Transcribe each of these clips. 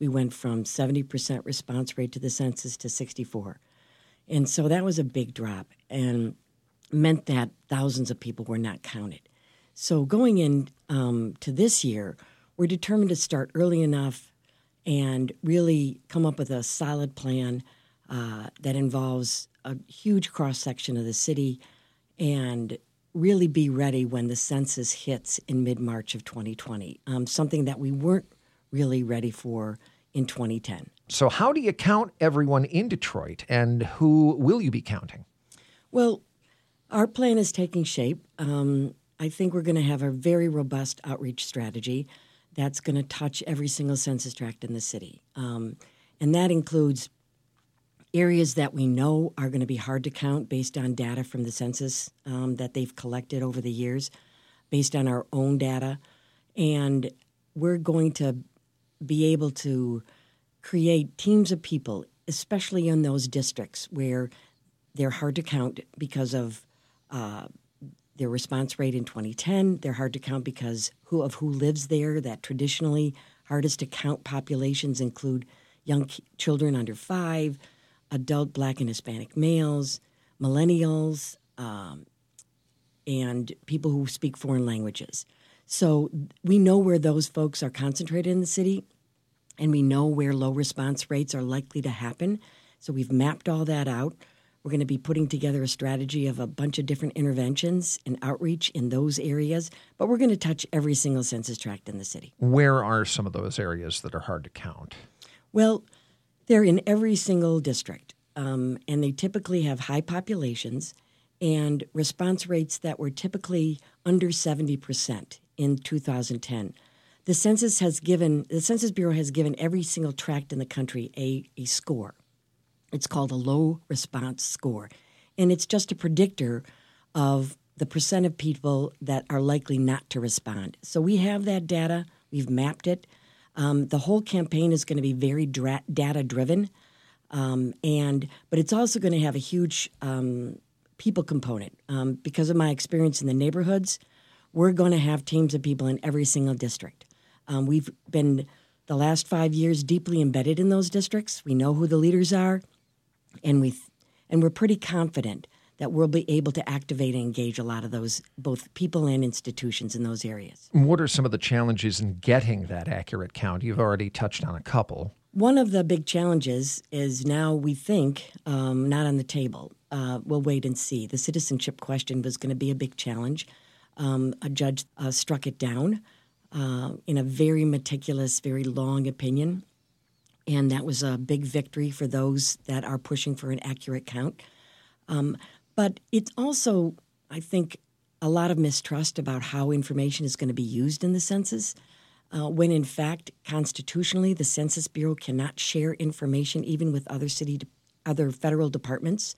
we went from 70% response rate to the census to 64. And so that was a big drop and meant that thousands of people were not counted. So going in um, to this year, we're determined to start early enough and really come up with a solid plan uh, that involves a huge cross section of the city and really be ready when the census hits in mid March of 2020, um, something that we weren't really ready for in 2010. So, how do you count everyone in Detroit and who will you be counting? Well, our plan is taking shape. Um, I think we're going to have a very robust outreach strategy that's going to touch every single census tract in the city. Um, and that includes areas that we know are going to be hard to count based on data from the census um, that they've collected over the years, based on our own data. And we're going to be able to create teams of people, especially in those districts where they're hard to count because of uh, their response rate in 2010. They're hard to count because who of who lives there. That traditionally hardest to count populations include young children under five, adult Black and Hispanic males, millennials, um, and people who speak foreign languages. So we know where those folks are concentrated in the city, and we know where low response rates are likely to happen. So we've mapped all that out. We're going to be putting together a strategy of a bunch of different interventions and outreach in those areas, but we're going to touch every single census tract in the city. Where are some of those areas that are hard to count? Well, they're in every single district, um, and they typically have high populations and response rates that were typically under 70% in 2010. The census has given the Census Bureau has given every single tract in the country a, a score. It's called a low response score, and it's just a predictor of the percent of people that are likely not to respond. So we have that data. We've mapped it. Um, the whole campaign is going to be very dra- data driven, um, and but it's also going to have a huge um, people component um, because of my experience in the neighborhoods. We're going to have teams of people in every single district. Um, we've been the last five years deeply embedded in those districts. We know who the leaders are, and we and we're pretty confident that we'll be able to activate and engage a lot of those, both people and institutions in those areas. What are some of the challenges in getting that accurate count? You've already touched on a couple. One of the big challenges is now we think um, not on the table. Uh, we'll wait and see. The citizenship question was going to be a big challenge. Um, a judge uh, struck it down uh, in a very meticulous, very long opinion. And that was a big victory for those that are pushing for an accurate count. Um, but it's also, I think, a lot of mistrust about how information is going to be used in the census. Uh, when in fact, constitutionally, the Census Bureau cannot share information even with other city, de- other federal departments.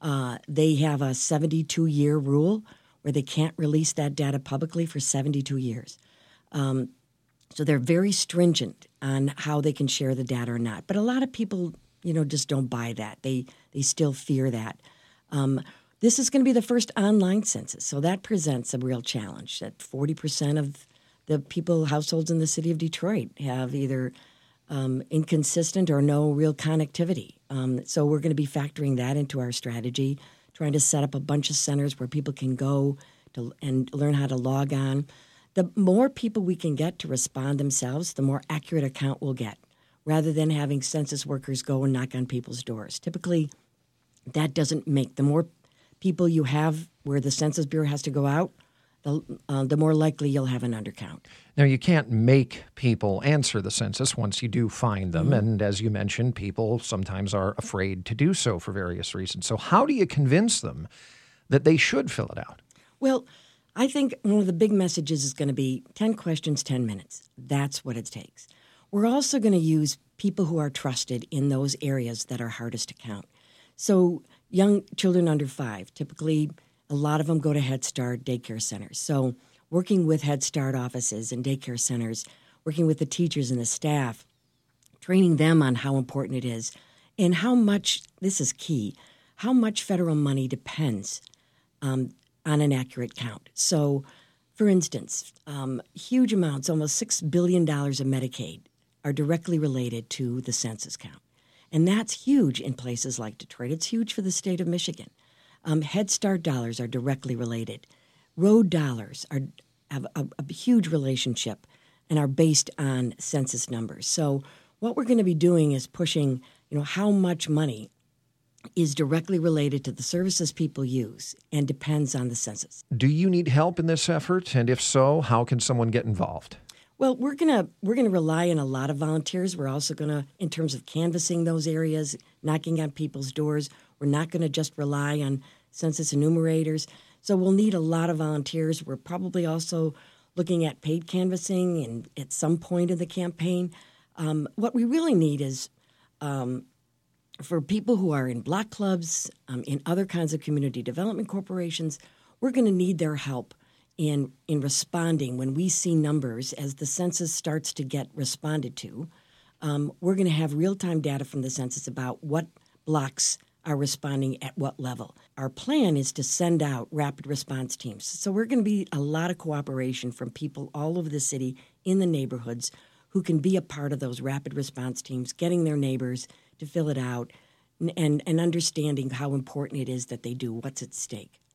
Uh, they have a 72 year rule where they can't release that data publicly for 72 years. Um, so they're very stringent on how they can share the data or not. But a lot of people, you know, just don't buy that. They they still fear that. Um, this is going to be the first online census, so that presents a real challenge. That 40% of the people, households in the city of Detroit have either um, inconsistent or no real connectivity. Um, so we're going to be factoring that into our strategy, trying to set up a bunch of centers where people can go to, and learn how to log on. The more people we can get to respond themselves, the more accurate account we'll get, rather than having census workers go and knock on people's doors. Typically, that doesn't make the more people you have where the Census Bureau has to go out, the, uh, the more likely you'll have an undercount. Now, you can't make people answer the census once you do find them. Mm-hmm. And as you mentioned, people sometimes are afraid to do so for various reasons. So, how do you convince them that they should fill it out? Well, I think one of the big messages is going to be 10 questions, 10 minutes. That's what it takes. We're also going to use people who are trusted in those areas that are hardest to count. So, young children under five, typically a lot of them go to Head Start daycare centers. So, working with Head Start offices and daycare centers, working with the teachers and the staff, training them on how important it is and how much this is key how much federal money depends um, on an accurate count. So, for instance, um, huge amounts, almost $6 billion of Medicaid are directly related to the census count. And that's huge in places like Detroit. It's huge for the state of Michigan. Um, Head Start dollars are directly related. Road dollars are have a, a huge relationship and are based on census numbers. So what we're going to be doing is pushing, you know, how much money is directly related to the services people use and depends on the census. Do you need help in this effort? And if so, how can someone get involved? Well, we're gonna we're gonna rely on a lot of volunteers. We're also gonna, in terms of canvassing those areas, knocking on people's doors. We're not gonna just rely on census enumerators. So we'll need a lot of volunteers. We're probably also looking at paid canvassing and at some point in the campaign. Um, what we really need is um, for people who are in block clubs, um, in other kinds of community development corporations, we're going to need their help in in responding when we see numbers as the census starts to get responded to. Um, we're going to have real time data from the census about what blocks are responding at what level. Our plan is to send out rapid response teams. So we're going to be a lot of cooperation from people all over the city in the neighborhoods who can be a part of those rapid response teams, getting their neighbors to fill it out and, and understanding how important it is that they do what's at stake.